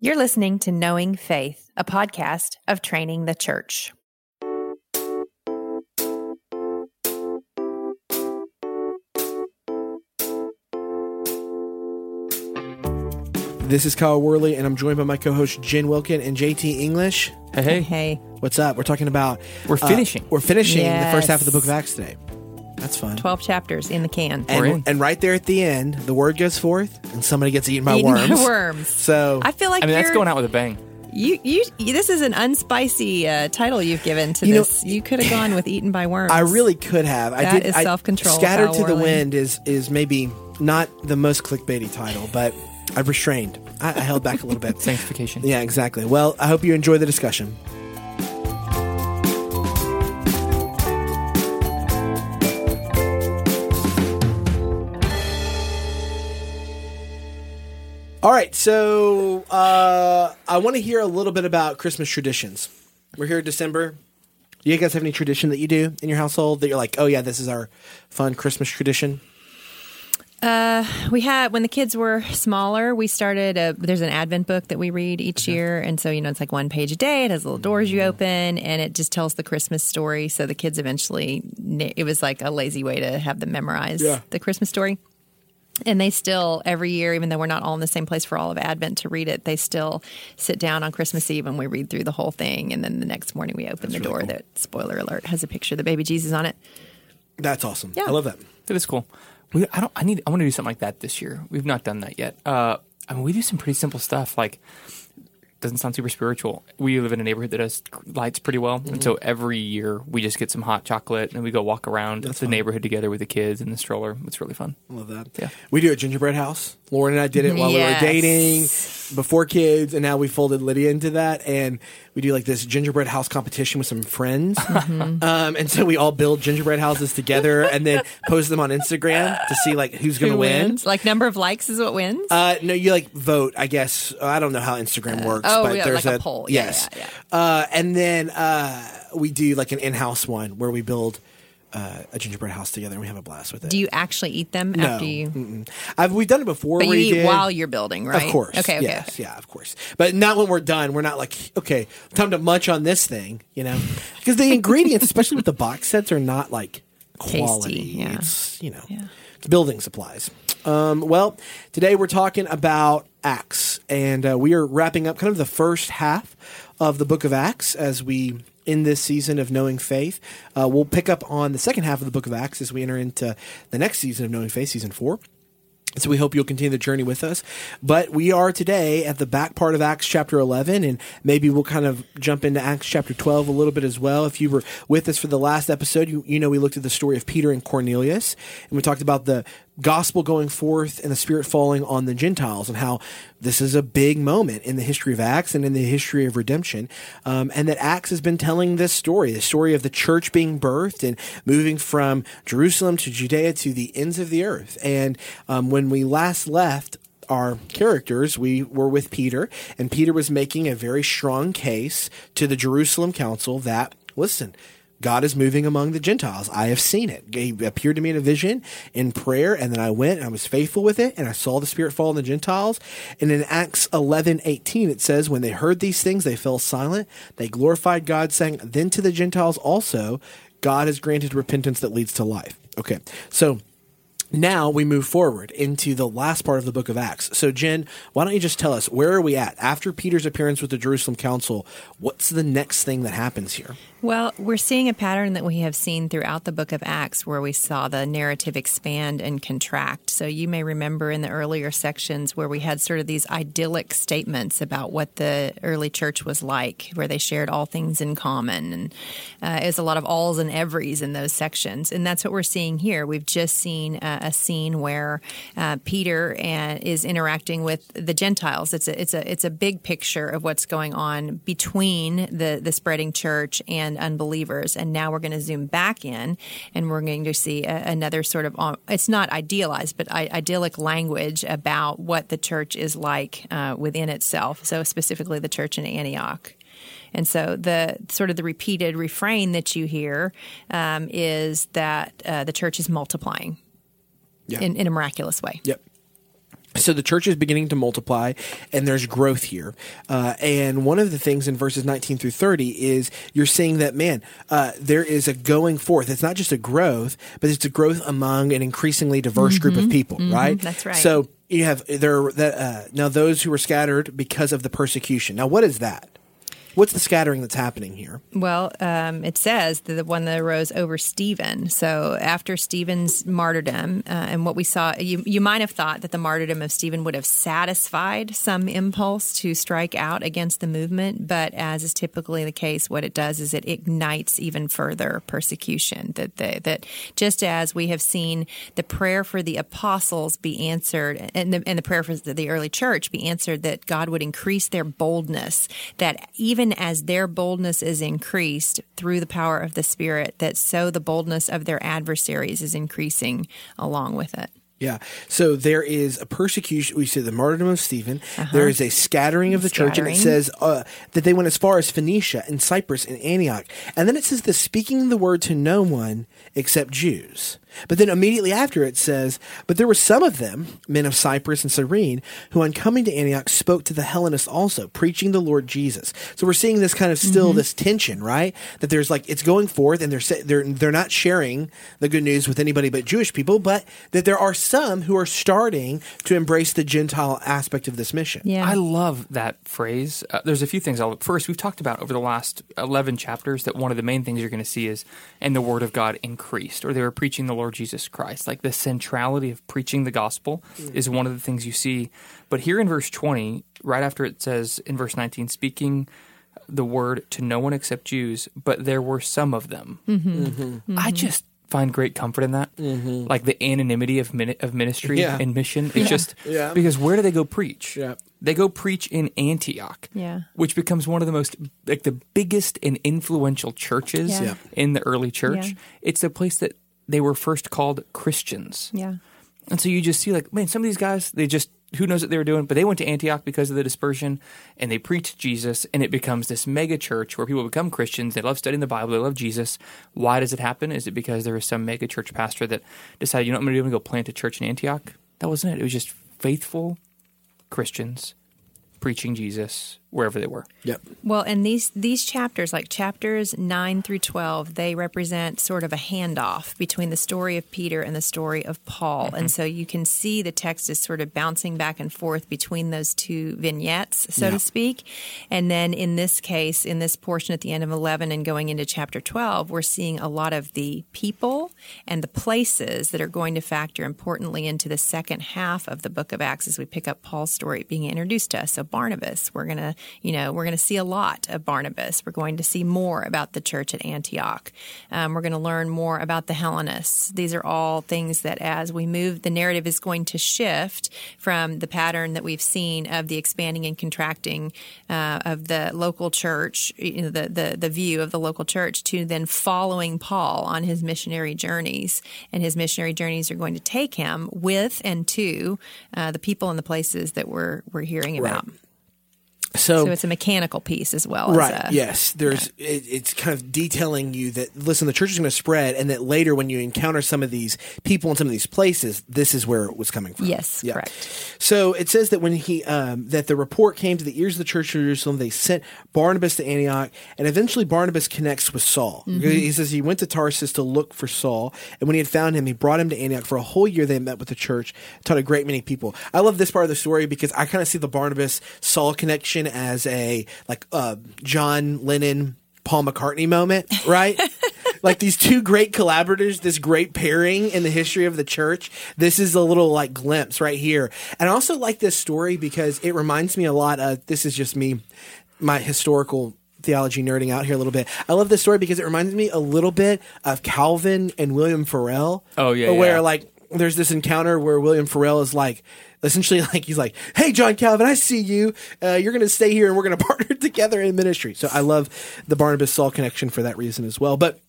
You're listening to Knowing Faith, a podcast of Training the Church. This is Kyle Worley, and I'm joined by my co-host Jen Wilkin and JT English. Hey, hey. Hey, What's up? We're talking about We're uh, finishing. we're finishing the first half of the Book of Acts today. That's fun. 12 chapters in the can. And, and right there at the end, the word goes forth, and somebody gets eaten by Eaten by worms. worms. So I feel like I mean, that's you're- going out with a bang. You, you, this is an unspicy uh, title you've given to You know, this. you could have gone with "Eaten by Worms." I really could have. I That did. is self-control, Scattered to the wind is is maybe not the most clickbaity title, but I've restrained. I, I held back a little bit. Sanctification. Yeah, exactly. Well, I hope you enjoy the discussion. All right, so uh, I want to hear a little bit about Christmas traditions. We're here in December. Do you guys have any tradition that you do in your household that you're like, oh yeah, this is our fun Christmas tradition? we had when the kids were smaller we started a there's an advent book that we read each year and so you know it's like one page a day it has little doors you open and it just tells the christmas story so the kids eventually it was like a lazy way to have them memorize Yeah. the christmas story and they still every year even though we're not all in the same place for all of advent to read it they still sit down on christmas eve and we read through the whole thing and then the next morning we open the really door cool. that spoiler alert has a picture of the baby jesus on it That's awesome. Yeah. I love that. That is cool. We, I don't. I need. I want to do something like that this year. We've not done that yet. Uh, I mean, we do some pretty simple stuff. Like, doesn't sound super spiritual. We live in a neighborhood that does lights pretty well, and so mm-hmm. every year we just get some hot chocolate and we go walk around the fun. neighborhood together with the kids in the stroller. It's really fun. I love that. Yeah. We do a gingerbread house. Lauren and I did it while we were dating, before kids, and now we folded Lydia into that. And we do like this gingerbread house competition with some friends. Mm-hmm. Um, and so we all build gingerbread houses together and then post them on Instagram to see like who's going to win. wins? like number of likes is what wins Uh, no, you like vote. I guess I don't know how Instagram works, oh, but yeah, there's like a poll. Yeah, Yes, yeah, Uh, and then uh, we do like an in-house one where we build uh, a gingerbread house together and we have a blast with it. Do you actually eat them no, after you? I've, we've done it before. But you eat did. while you're building, right? Of course. Okay. Okay. Yes. Yeah. Of course. But not when we're done. We're not like, okay, time to munch on this thing. You know, because the ingredients, especially with the box sets, are not like quality. yeah. It's you know, Yeah. it's building supplies. Um, well, today we're talking about Acts, and uh, we are wrapping up kind of the first half of the Book of Acts as we in this season of Knowing Faith. Uh, we'll pick up on the second half of the Book of Acts as we enter into the next season of Knowing Faith, season four. So we hope you'll continue the journey with us. But we are today at the back part of Acts chapter 11, and maybe we'll kind of jump into Acts chapter 12 a little bit as well. If you were with us for the last episode, you, you know we looked at the story of Peter and Cornelius, and we talked about the gospel going forth and the Spirit falling on the Gentiles, and how this is a big moment in the history of Acts and in the history of redemption. Um, and that Acts has been telling this story, the story of the church being birthed and moving from Jerusalem to Judea to the ends of the earth. And um, when we last left, our characters, we were with Peter, and Peter was making a very strong case to the Jerusalem council that, listen, God is moving among the Gentiles. I have seen it. He appeared to me in a vision in prayer, and then I went and I was faithful with it, and I saw the Spirit fall on the Gentiles. And in Acts eleven eighteen, it says, When they heard these things, they fell silent. They glorified God, saying, Then to the Gentiles also, God has granted repentance that leads to life. Okay, so now we move forward into the last part of the book of Acts. So, Jen, why don't you just tell us where are we at after Peter's appearance with the Jerusalem Council? What's the next thing that happens here? Well, we're seeing a pattern that we have seen throughout the book of Acts where we saw the narrative expand and contract. So you may remember in the earlier sections where we had sort of these idyllic statements about what the early church was like, where they shared all things in common. And uh, it was a lot of alls and everys in those sections. And that's what we're seeing here. We've just seen uh, a scene where uh, Peter uh, is interacting with the Gentiles. It's a, it's a, it's a big picture of what's going on between the, the spreading church and unbelievers. And now we're going to zoom back in and we're going to see a, another sort of, uh, it's not idealized, but I, idyllic language about what the church is like uh, within itself. So specifically the church in Antioch. And so the sort of the repeated refrain that you hear um, is that uh, the church is multiplying Yeah. in, in a miraculous way. Yep. So the church is beginning to multiply, and there's growth here. Uh, and one of the things in verses 19 through 30 is you're seeing that man, uh, there is a going forth. It's not just a growth, but it's a growth among an increasingly diverse group of people, right? that's right. So you have there that uh, now those who were scattered because of the persecution. Now, what is that? What's the scattering that's happening here? Well, um, it says the one that arose over Stephen. So after Stephen's martyrdom, uh, and what we saw, you, you might have thought that the martyrdom of Stephen would have satisfied some impulse to strike out against the movement. But as is typically the case, what it does is it ignites even further persecution. That that just as we have seen the prayer for the apostles be answered, and the, and the prayer for the early church be answered, that God would increase their boldness. That even as their boldness is increased through the power of the Spirit, that so the boldness of their adversaries is increasing along with it. Yeah. So there is a persecution. We see the martyrdom of Stephen. There is a scattering of the church, and it Uh-huh. Says uh, that they went as far as Phoenicia and Cyprus and Antioch. And then it says the speaking the word to no one except Jews. But then immediately after it says, But there were some of them, men of Cyprus and Cyrene, who on coming to Antioch spoke to the Hellenists also, preaching the Lord Jesus. So we're seeing this kind of still this tension, right? That there's like it's going forth, and they're they're they're not sharing the good news with anybody but Jewish people, but that there are some who are starting to embrace the Gentile aspect of this mission. Yeah. I love that phrase. Uh, there's a few things. I'll, first, we've talked about over the last 11 chapters that one of the main things you're going to see is, and the word of God increased, or they were preaching the Lord Jesus Christ. Like the centrality of preaching the gospel is one of the things you see. But here in verse 20, right after it says in verse 19, speaking the word to no one except Jews, but there were some of them. Mm-hmm. Mm-hmm. Mm-hmm. I just find great comfort in that. Like the anonymity of, min- of ministry Yeah. and mission. It's just Yeah. because where do they go preach? Yeah. They go preach in Antioch, Yeah. which becomes one of the most like the biggest and influential churches Yeah. Yeah. in the early church. Yeah. It's the place that they were first called Christians. yeah. And so you just see like, man, some of these guys, they just who knows what they were doing, but they went to Antioch because of the dispersion and they preached Jesus and it becomes this mega church where people become Christians. They love studying the Bible, they love Jesus. Why does it happen? Is it because there was some mega church pastor that decided, you know what I'm gonna do? I'm gonna go plant a church in Antioch? That wasn't it. It was just faithful Christians preaching Jesus wherever they were. Yep. Well, and these these chapters, like chapters nine through twelve, they represent sort of a handoff between the story of Peter and the story of Paul, mm-hmm. and so you can see the text is sort of bouncing back and forth between those two vignettes, so Yeah. to speak. And then in this case, in this portion at the end of eleven and going into chapter twelve, we're seeing a lot of the people and the places that are going to factor importantly into the second half of the book of Acts as we pick up Paul's story being introduced to us. So Barnabas, we're going to, you know, we're going to see a lot of Barnabas. We're going to see more about the church at Antioch. Um, we're going to learn more about the Hellenists. These are all things that as we move, the narrative is going to shift from the pattern that we've seen of the expanding and contracting uh, of the local church, you know, the, the, the view of the local church to then following Paul on his missionary journeys. And his missionary journeys are going to take him with and to uh, the people and the places that we're, we're hearing about. So, So it's a mechanical piece as well. right, a, yes, there's it, it's kind of detailing you that listen, the church is going to spread, and that later when you encounter some of these people in some of these places, this is where it was coming from. Yes, Yeah. correct. So it says that when he um, that the report came to the ears of the church of Jerusalem, they sent Barnabas to Antioch, and eventually Barnabas connects with Saul. He says he went to Tarsus to look for Saul, and when he had found him, he brought him to Antioch. For a whole year, they met with the church, taught a great many people. I love this part of the story because I kind of see the Barnabas Saul connection as a like uh, John Lennon Paul McCartney moment, right? like these two great collaborators, this great pairing in the history of the church. This is a little like glimpse right here. And I also like this story because it reminds me a lot of this is just me, my historical theology nerding out here a little bit. I love this story because it reminds me a little bit of Calvin and William Farel. Oh, yeah, Where yeah. like there's this encounter where William Farel is like, essentially like he's like, "Hey, John Calvin, I see you. Uh, you're going to stay here, and we're going to partner together in ministry." So I love the Barnabas Saul connection for that reason as well. But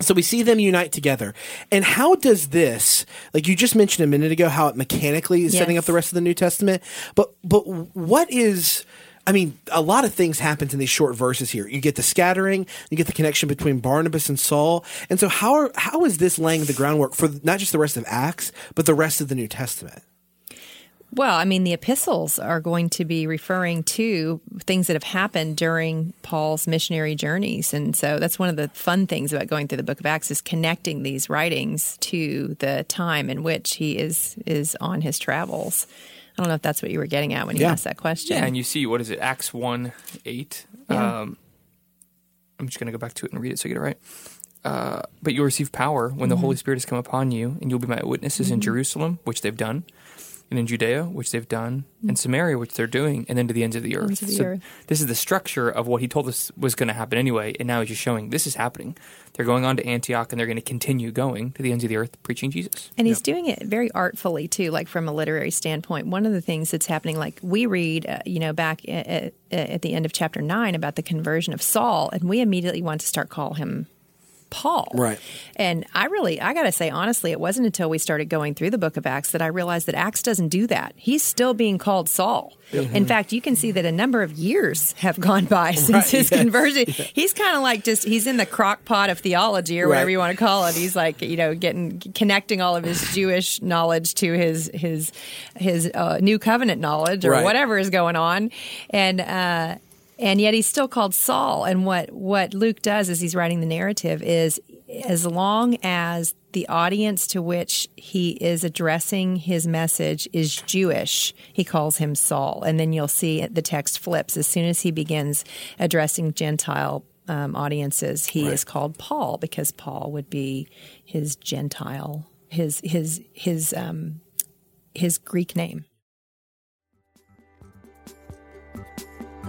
so we see them unite together, and how does this, like you just mentioned a minute ago, how it mechanically is setting up the rest of the New Testament? But but what is I mean, a lot of things happens in these short verses here. You get the scattering, you get the connection between Barnabas and Saul, and so how are, how is this laying the groundwork for not just the rest of Acts, but the rest of the New Testament? Well, I mean, the epistles are going to be referring to things that have happened during Paul's missionary journeys. And so that's one of the fun things about going through the book of Acts is connecting these writings to the time in which he is is on his travels. I don't know if that's what you were getting at when you Yeah. asked that question. Yeah, and you see what is it? Acts one eight. Yeah. Um, I'm just going to go back to it and read it so I get it right. Uh, but you'll receive power when Mm-hmm. the Holy Spirit has come upon you, and you'll be my witnesses in Jerusalem, which they've done, and in Judea, which they've done, and Samaria, which they're doing, and then to the ends of the earth. Mm. Of the so earth. this is the structure of what he told us was going to happen anyway, and now he's just showing this is happening. They're going on to Antioch, and they're going to continue going to the ends of the earth, preaching Jesus. And he's doing it very artfully too, like from a literary standpoint. One of the things that's happening, like we read, uh, you know, back at, at the end of chapter nine about the conversion of Saul, and we immediately want to start call him Paul. Right. And I really, I got to say, honestly, it wasn't until we started going through the book of Acts that I realized that Acts doesn't do that. He's still being called Saul. In fact, you can see that a number of years have gone by since Right, his yes. conversion. He's kind of like just, he's in the crock pot of theology or whatever you want to call it. He's like, you know, getting, connecting all of his Jewish knowledge to his, his, his uh, new covenant knowledge or Right. whatever is going on. And, uh, and yet he's still called Saul. And what what Luke does as he's writing the narrative is as long as the audience to which he is addressing his message is Jewish, he calls him Saul. And then you'll see the text flips as soon as he begins addressing Gentile um, audiences. He is called Paul because Paul would be his Gentile, his his his um, his Greek name.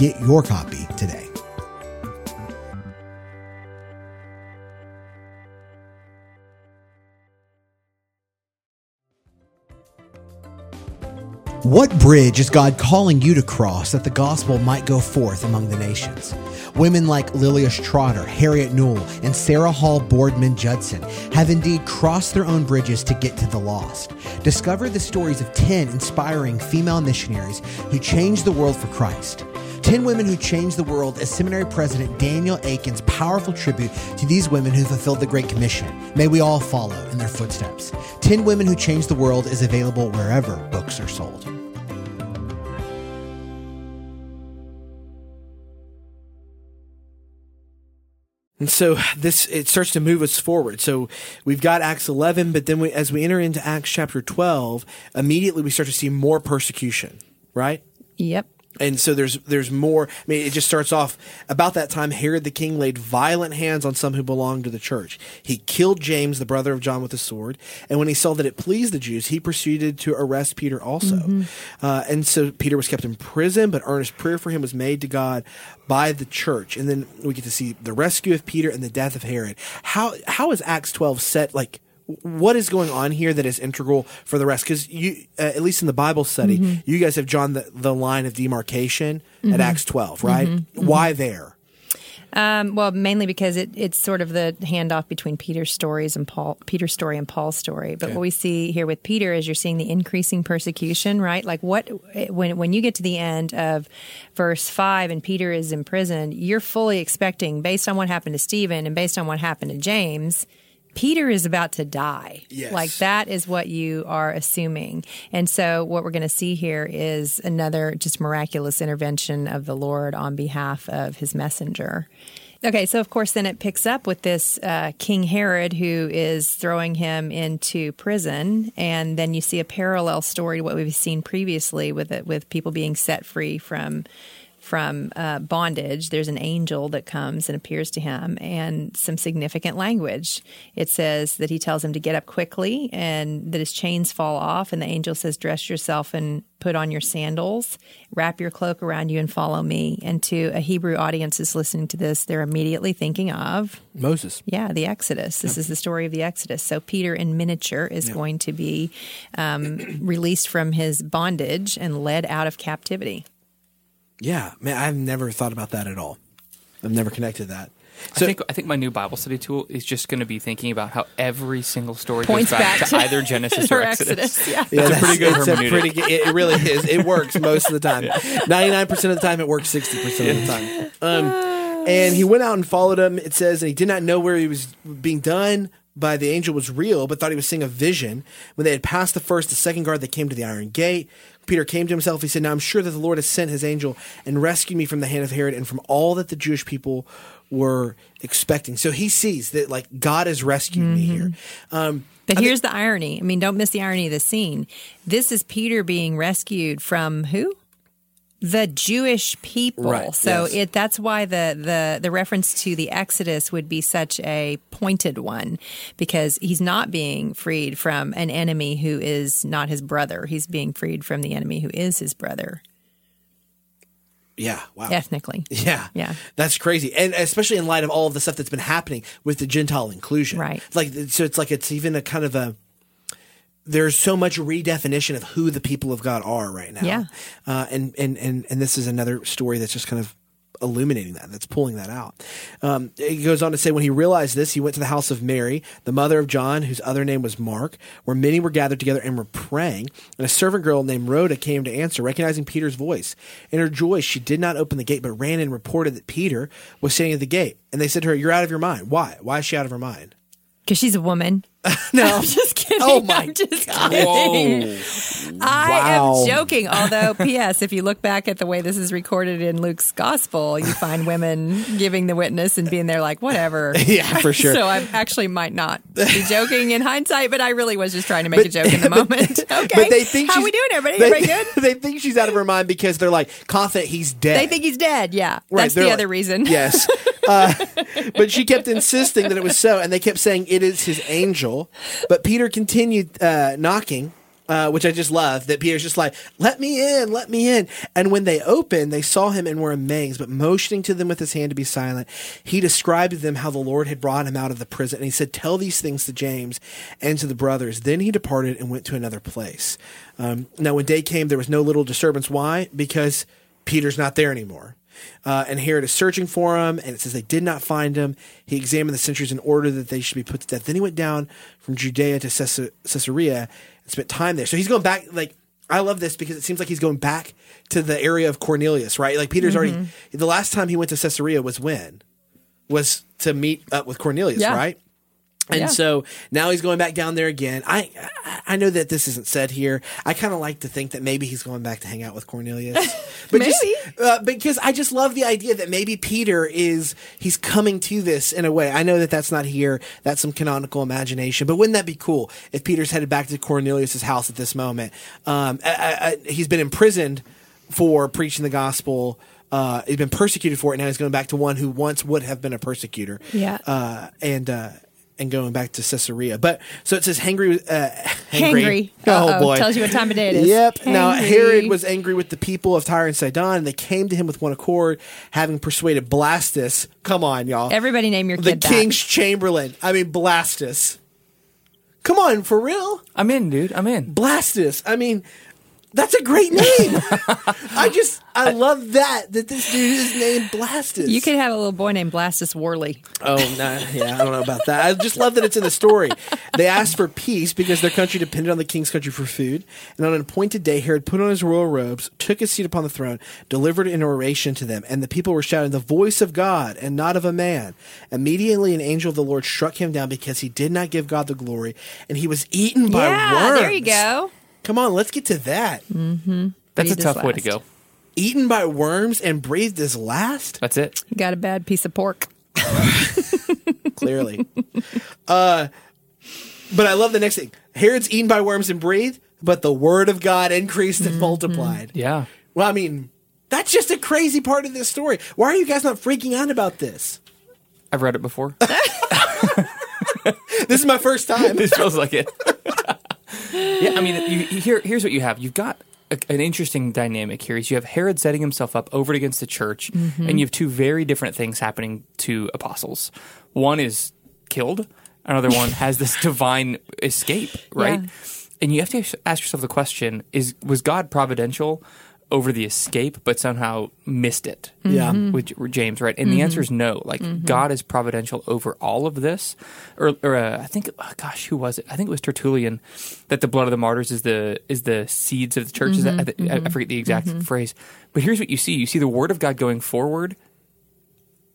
your copy today. What bridge is God calling you to cross that the gospel might go forth among the nations? Women like Lilias Trotter, Harriet Newell, and Sarah Hall Boardman Judson have indeed crossed their own bridges to get to the lost. Discover the stories of 10 inspiring female missionaries who changed the world for Christ. 10 Women Who Changed the World is Seminary President Daniel Akin's powerful tribute to these women who fulfilled the Great Commission. May we all follow in their footsteps. 10 Women Who Changed the World is available wherever books are sold. And so this it starts to move us forward. So we've got Acts 11, but then we, as we enter into Acts chapter 12, immediately we start to see more persecution, right? Yep. And so there's there's more. I mean, it just starts off about that time. Herod the king laid violent hands on some who belonged to the church. He killed James, the brother of John, with a sword. And when he saw that it pleased the Jews, he proceeded to arrest Peter also. Uh, and so Peter was kept in prison, but earnest prayer for him was made to God by the church. And then we get to see the rescue of Peter and the death of Herod. How how is Acts 12 set like? What is going on here that is integral for the rest? Because you, uh, at least in the Bible study, you guys have drawn the, the line of demarcation at Acts 12, right? Why there? Um, well, mainly because it, it's sort of the handoff between Peter's stories and Paul, Peter's story and Paul's story. But Okay. what we see here with Peter is you're seeing the increasing persecution, right? Like what when when you get to the end of verse five and Peter is in prison, you're fully expecting, based on what happened to Stephen and based on what happened to James. Peter is about to die. Yes. Like that is what you are assuming. And so what we're going to see here is another just miraculous intervention of the Lord on behalf of his messenger. Okay, so of course, then it picks up with this uh, King Herod who is throwing him into prison, and then you see a parallel story to what we've seen previously with it, with people being set free from from uh, bondage, there's an angel that comes and appears to him, and some significant language. It says that he tells him to get up quickly and that his chains fall off, and the angel says, "Dress yourself and put on your sandals, wrap your cloak around you, and follow me." And to a Hebrew audience is listening to this, they're immediately thinking of Moses. yeah, the Exodus. This is the story of the Exodus. So Peter, in miniature, is going to be um, released from his bondage and led out of captivity. Yeah, man, I've never thought about that at all. I've never connected that. I think I think my new Bible study tool is just going to be thinking about how every single story Points goes back, back to, to- either Genesis or Exodus. Yeah. Yeah, That's a pretty good it's a hermeneutic. pretty good- it, it really is. It works most of the time. Ninety nine percent of the time, it works sixty percent of the time. Um, and he went out and followed him. It says, and he did not know where he was being done by the angel was real, but thought he was seeing a vision. When they had passed the first, the second guard, they came to the iron gate. Peter came to himself. He said, "Now I'm sure that the Lord has sent His angel and rescued me from the hand of Herod and from all that the Jewish people were expecting." So he sees that, like, God has rescued me here. Um, But here's the irony. I mean, don't miss the irony of the scene. This is Peter being rescued from who? The Jewish people. Right, So yes. it that's why the, the the reference to the Exodus would be such a pointed one because he's not being freed from an enemy who is not his brother. He's being freed from the enemy who is his brother yeah, wow. ethnically. Yeah. Yeah. That's crazy. And especially in light of all of the stuff that's been happening with the Gentile inclusion. Right. Like, so it's like it's even a kind of a, there's so much redefinition of who the people of God are right now. Yeah. Uh, and, and, and, and this is another story that's just kind of illuminating that, that's pulling that out. Um, it goes on to say, when he realized this, he went to the house of Mary, the mother of John, whose other name was Mark, where many were gathered together and were praying. And a servant girl named Rhoda came to answer, recognizing Peter's voice. In her joy, she did not open the gate, but ran and reported that Peter was standing at the gate. And they said to her, You're out of your mind. Why? Why is she out of her mind? Because she's a woman. No. I'm just kidding. Oh my I'm just kidding. I Wow. am joking. Although, P.S., if you look back at the way this is recorded in Luke's gospel, you find women giving the witness and being there like, whatever. Yeah, for sure. So I actually might not be joking in hindsight, but I really was just trying to make a joke in the moment. Okay. But they think How we doing, everybody? They, Everybody good? they think she's out of her mind because they're like confident he's dead. They think he's dead. Yeah. Right, That's the like- other reason. Yes. Uh, but she kept insisting that it was so, and they kept saying it is his angel. But Peter continued uh, knocking, uh, which I just love. That Peter's just like, "Let me in, let me in." And when they opened, they saw him and were amazed. But motioning to them with his hand to be silent, he described to them how the Lord had brought him out of the prison. And he said, "Tell these things to James and to the brothers." Then he departed and went to another place. Um, now, when day came, there was no little disturbance. Why? Because Peter's not there anymore. Uh, and Herod is searching for him, and it says they did not find him. He examined the sentries in order that they should be put to death. Then he went down from Judea to Caesar- Caesarea and spent time there. So he's going back. Like I love this because it seems like he's going back to the area of Cornelius, right? Like Peter's already. The last time he went to Caesarea was when was to meet up with Cornelius, Yeah. right? And Yeah. so now he's going back down there again. I I- know that this isn't said here. I kind of like to think that maybe he's going back to hang out with Cornelius, but just uh, because I just love the idea that maybe Peter is he's coming to this in a way. I know that that's not here. That's some canonical imagination. But wouldn't that be cool if Peter's headed back to Cornelius's house at this moment? Um, I, I, I- he's been imprisoned for preaching the gospel. Uh, he's been persecuted for it. Now he's going back to one who once would have been a persecutor. Yeah. Uh, and uh, and going back to Caesarea. But so it says hangry. Uh, Hangry. Oh Uh-oh. boy! Tells you what time of day it is. Yep. Now Herod was angry with the people of Tyre and Sidon, and they came to him with one accord, having persuaded Blastus. Come on, y'all. Everybody name your the kid king's chamberlain. I mean Blastus. Come on, for real, I'm in, dude. I'm in. Blastus. I mean. That's a great name. I just I love that that this dude is named Blastus. You could have a little boy named Blastus Worley. Oh, no, yeah, I don't know about that. I just love that it's in the story. They asked for peace because their country depended on the king's country for food. And on an appointed day, Herod put on his royal robes, took his seat upon the throne, delivered an oration to them, and the people were shouting, The voice of God and not of a man. Immediately, an angel of the Lord struck him down because he did not give God the glory, and he was eaten by yeah, worms. there you go. Come on, let's get to that. That's a tough way to go. Eaten by worms and breathed his last? That's it. Got a bad piece of pork. clearly. uh, but I love the next thing. Herod's eaten by worms and breathed, but the word of God increased and multiplied. Yeah. Well, I mean, That's just a crazy part of this story. Why are you guys not freaking out about this? I've read it before. This is my first time. this feels like it. Yeah, I mean, you, you, here, here's what you have. You've got a, an interesting dynamic here. Is you have Herod setting himself up over against the church, mm-hmm. and you have two very different things happening to apostles. One is killed. Another one has this divine escape, right? Yeah. And you have to ask yourself the question: Is was God providential over the escape, but somehow missed it? Yeah. Mm-hmm. Mm-hmm. with J- James, right? And the mm-hmm. answer is no. Like God is providential over all of this. Or, or uh, I think, oh, gosh, who was it? I think it was Tertullian that the blood of the martyrs is the is the seeds of the church. Is that, I, I forget the exact phrase, but here's what you see: you see the word of God going forward.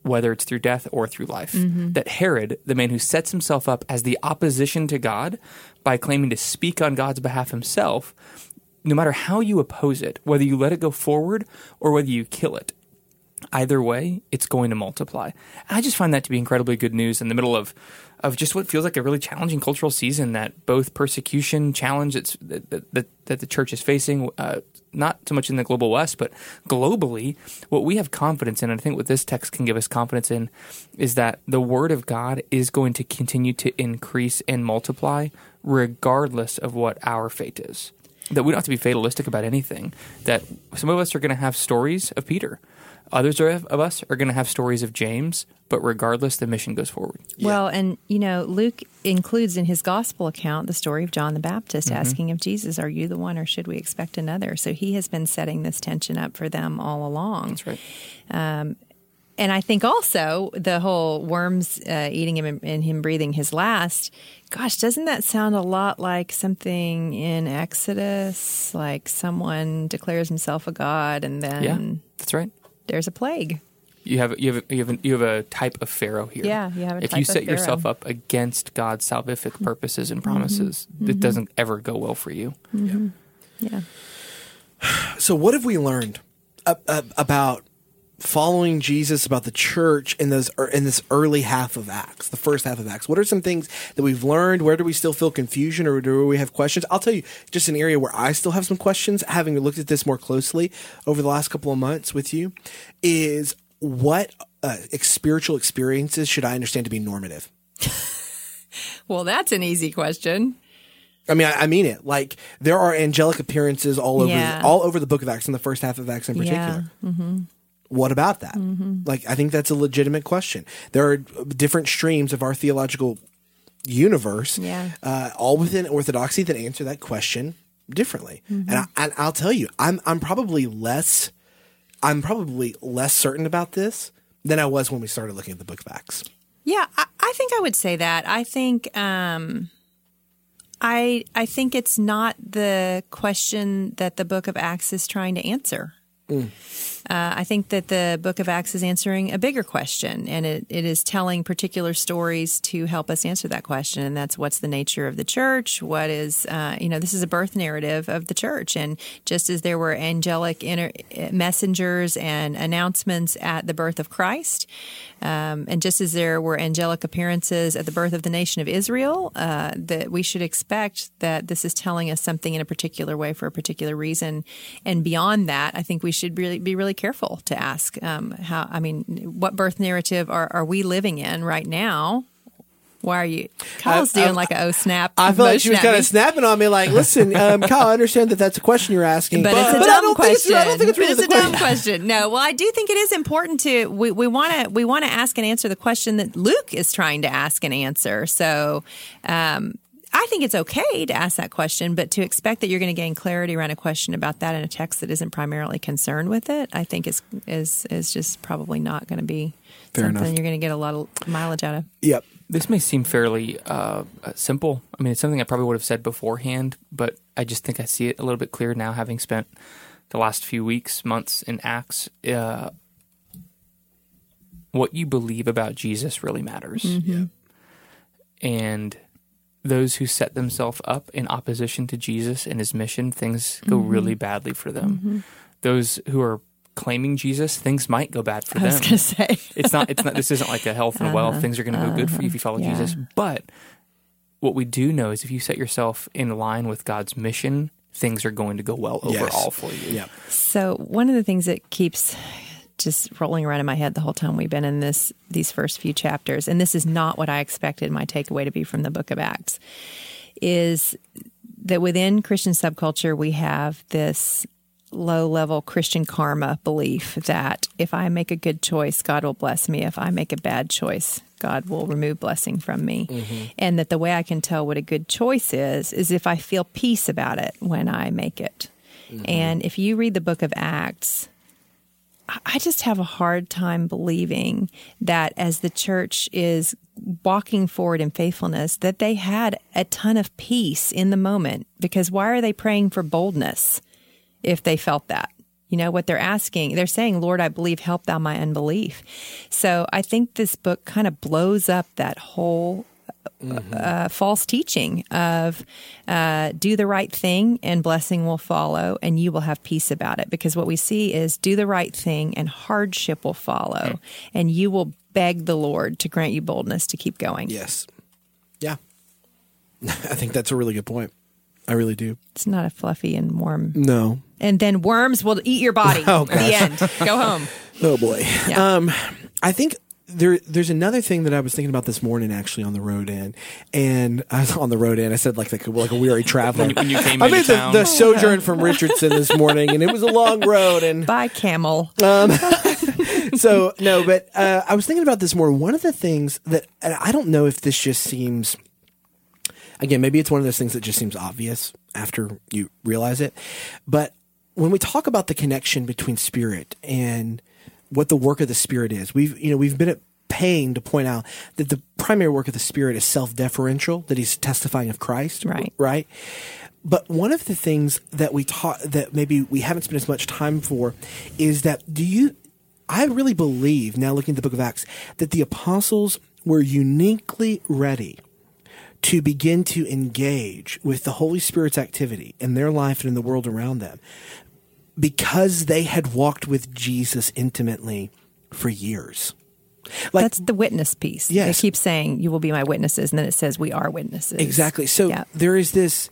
Whether it's through death or through life, that Herod, the man who sets himself up as the opposition to God by claiming to speak on God's behalf himself, no matter how you oppose it, whether you let it go forward or whether you kill it, either way, it's going to multiply. I just find that to be incredibly good news in the middle of of just what feels like a really challenging cultural season that both persecution challenge that's, that, that, that the church is facing, uh, not so much in the global west, but globally, what we have confidence in, and I think what this text can give us confidence in, is that the word of God is going to continue to increase and multiply regardless of what our fate is that we don't have to be fatalistic about anything. That some of us are going to have stories of Peter, others of of us are going to have stories of James. But regardless, the mission goes forward. Well, and you know, Luke includes in his gospel account the story of John the Baptist Mm-hmm. asking of Jesus, "Are you the one, or should we expect another?" So he has been setting this tension up for them all along. That's right. And I think also the whole worms uh, eating him and, and him breathing his last. Gosh, doesn't that sound a lot like something in Exodus? Like someone declares himself a god, and then Yeah, that's right. there's a plague. You have you have you have, a, you have a type of pharaoh here. Yeah, you have a if type you of set yourself up against God's salvific purposes and Mm-hmm. promises, it doesn't ever go well for you. Yeah. So, what have we learned a- a- about following Jesus, about the church in those er, in this early half of Acts, the first half of Acts? What are some things that we've learned? Where do we still feel confusion, or do we have questions? I'll tell you, just an area where I still have some questions, having looked at this more closely over the last couple of months with you, is what uh, spiritual experiences should I understand to be normative? Well, that's an easy question. I mean, I, I mean it. Like there are angelic appearances all over, Yeah. all over the Book of Acts, in the first half of Acts in particular. Yeah. What about that? Like, I think that's a legitimate question. There are different streams of our theological universe, Yeah. uh, all within orthodoxy, that answer that question differently. And, I, and I'll tell you, I'm I'm probably less, I'm probably less certain about this than I was when we started looking at the Book of Acts. Yeah, I, I think I would say that. I think um, I I think it's not the question that the Book of Acts is trying to answer. Uh, I think that the Book of Acts is answering a bigger question, and it, it is telling particular stories to help us answer that question. And that's what's the nature of the church? What is, uh, you know, this is a birth narrative of the church. And just as there were angelic inter- messengers and announcements at the birth of Christ, um, and just as there were angelic appearances at the birth of the nation of Israel, uh, that we should expect that this is telling us something in a particular way for a particular reason. And beyond that, I think we should really be really careful to ask um, how. I mean, what birth narrative are, are we living in right now? Why are you? Kyle's I- doing I- like a oh snap. I felt like she was kind of snapping on me, like, "Listen, um, Kyle, I understand that that's a question you're asking, But, it's a I dumb it's- question. I don't think it's really But the a dumb question. question. No, well, I do think it is important to we we want to we want to ask and answer the question that Luke is trying to ask and answer. So. Um, I think it's okay to ask that question, but to expect that you're going to gain clarity around a question about that in a text that isn't primarily concerned with it, I think is is is just probably not going to be Fair something enough. you're going to get a lot of mileage out of. Yep. This may seem fairly uh, uh, simple. I mean, it's something I probably would have said beforehand, but I just think I see it a little bit clearer now, having spent the last few weeks, months in Acts. Uh, what you believe about Jesus really matters. Yeah. And those who set themselves up in opposition to Jesus and his mission, things go really badly for them. Those who are claiming Jesus, things might go bad for them. I was them going to say, it's not it's not this isn't like a health and wealth things are going to go good for you if you follow Uh-huh. Yeah. jesus but what we do know is if you set yourself in line with god's mission things are going to go well Yes. overall for you. Yeah. So one of the things that keeps just rolling around in my head the whole time we've been in this these first few chapters, and this is not what I expected my takeaway to be from the book of Acts, is that within Christian subculture we have this low level Christian karma belief that if I make a good choice, God will bless me. If I make a bad choice, God will remove blessing from me. Mm-hmm. And that the way I can tell what a good choice is, is if I feel peace about it when I make it. Mm-hmm. And if you read the book of Acts, I- just have a hard time believing that as the church is walking forward in faithfulness, that they had a ton of peace in the moment. Because why are they praying for boldness if they felt that? You know, what they're asking, they're saying, Lord, I believe, help thou my unbelief. So I think this book kind of blows up that whole uh, false teaching of uh, do the right thing and blessing will follow and you will have peace about it. Because what we see is do the right thing and hardship will follow and you will beg the Lord to grant you boldness to keep going. Yes. Yeah. I think that's a really good point. I really do. It's not a fluffy and warm. No. And then worms will eat your body. Oh, the end. Go home. Oh boy. Yeah. Um, I think there there's another thing that I was thinking about this morning actually on the road in, and I was on the road in. I said like like, a- like a weary traveler. When you came I into made the, town. the sojourn from Richardson this morning, and it was a long road. And by camel. so no, but uh, I was thinking about this more. One of the things that and I don't know if this just seems again, maybe it's one of those things that just seems obvious after you realize it. But when we talk about the connection between spirit and what the work of the spirit is, we've you know we've been at pain to point out that the primary work of the spirit is self-deferential, that he's testifying of Christ, Right. Right. But one of the things that we taught that maybe we haven't spent as much time for is that do you I really believe now looking at the book of Acts that the apostles were uniquely ready to begin to engage with the Holy Spirit's activity in their life and in the world around them because they had walked with Jesus intimately for years. Like That's the witness piece. Yes. It keeps saying, You will be my witnesses. And then it says, We are witnesses. Exactly. So Yeah. there is this.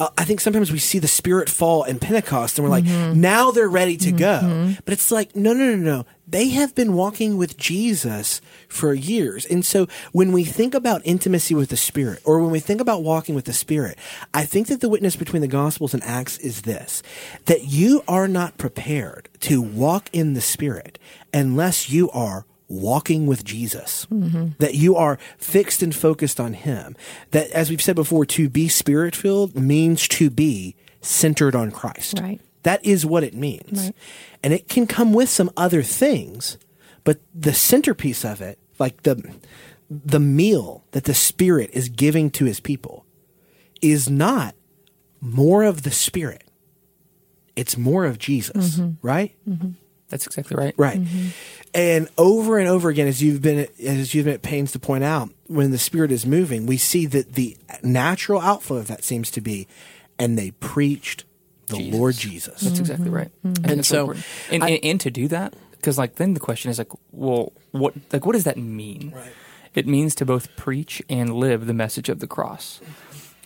Uh, I think sometimes we see the Spirit fall in Pentecost, and we're like, Mm-hmm. now they're ready to go. But it's like, no, no, no, no. They have been walking with Jesus for years, and so when we think about intimacy with the Spirit, or when we think about walking with the Spirit, I think that the witness between the Gospels and Acts is this: that you are not prepared to walk in the Spirit unless you are walking with Jesus, mm-hmm. that you are fixed and focused on Him. That, as we've said before, to be spirit filled means to be centered on Christ. Right. That is what it means. Right. And it can come with some other things, but the centerpiece of it, like the, the meal that the Spirit is giving to His people, is not more of the Spirit. It's more of Jesus, mm-hmm. right? Mm-hmm. That's exactly right. Right. Mm-hmm. And over and over again, as you've been as you've been at pains to point out, when the Spirit is moving, we see that the natural outflow of that seems to be, and they preached the Jesus. Lord Jesus. That's exactly mm-hmm. right. Mm-hmm. And, that's so, important. and, and and to do that, because like then the question is like, well, what like what does that mean? Right. It means to both preach and live the message of the cross.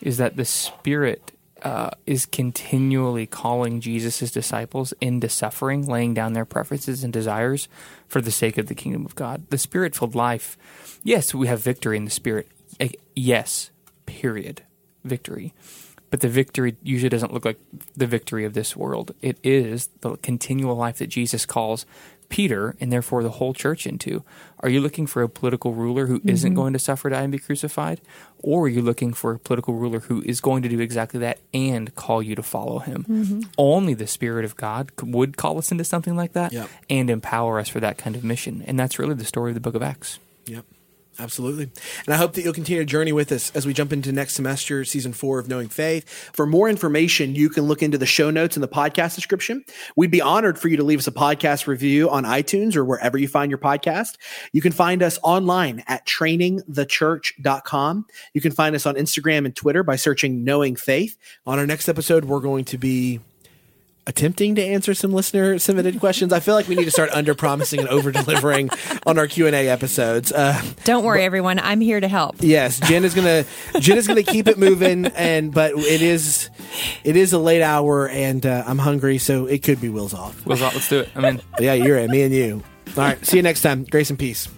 Is that the Spirit uh, is continually calling Jesus' disciples into suffering, laying down their preferences and desires for the sake of the kingdom of God. The Spirit filled life, yes, we have victory in the Spirit. Eh, Yes, period. Victory. But the victory usually doesn't look like the victory of this world. It is the continual life that Jesus calls Peter and therefore the whole church into. Are you looking for a political ruler who not mm-hmm. going to suffer, die, and be crucified? Or are you looking for a political ruler who is going to do exactly that and call you to follow him? Mm-hmm. Only the Spirit of God would call us into something like that Yep. and empower us for that kind of mission. And that's really the story of the book of Acts. Yep. Absolutely. And I hope that you'll continue to journey with us as we jump into next semester, season four of Knowing Faith. For more information, you can look into the show notes in the podcast description. We'd be honored for you to leave us a podcast review on iTunes or wherever you find your podcast. You can find us online at trainingthechurch.com. You can find us on Instagram and Twitter by searching Knowing Faith. On our next episode, we're going to be attempting to answer some listener submitted questions. I feel like we need to start under promising and over delivering on our Q and A episodes. Uh, Don't worry, everyone. I'm here to help. yes, Jen is gonna Jen is gonna keep it moving, and but it is it is a late hour and uh, I'm hungry, so it could be wheels off. Wheels off. Let's do it. I'm in. Yeah, you're it. Me and you. All right. See you next time. Grace and peace.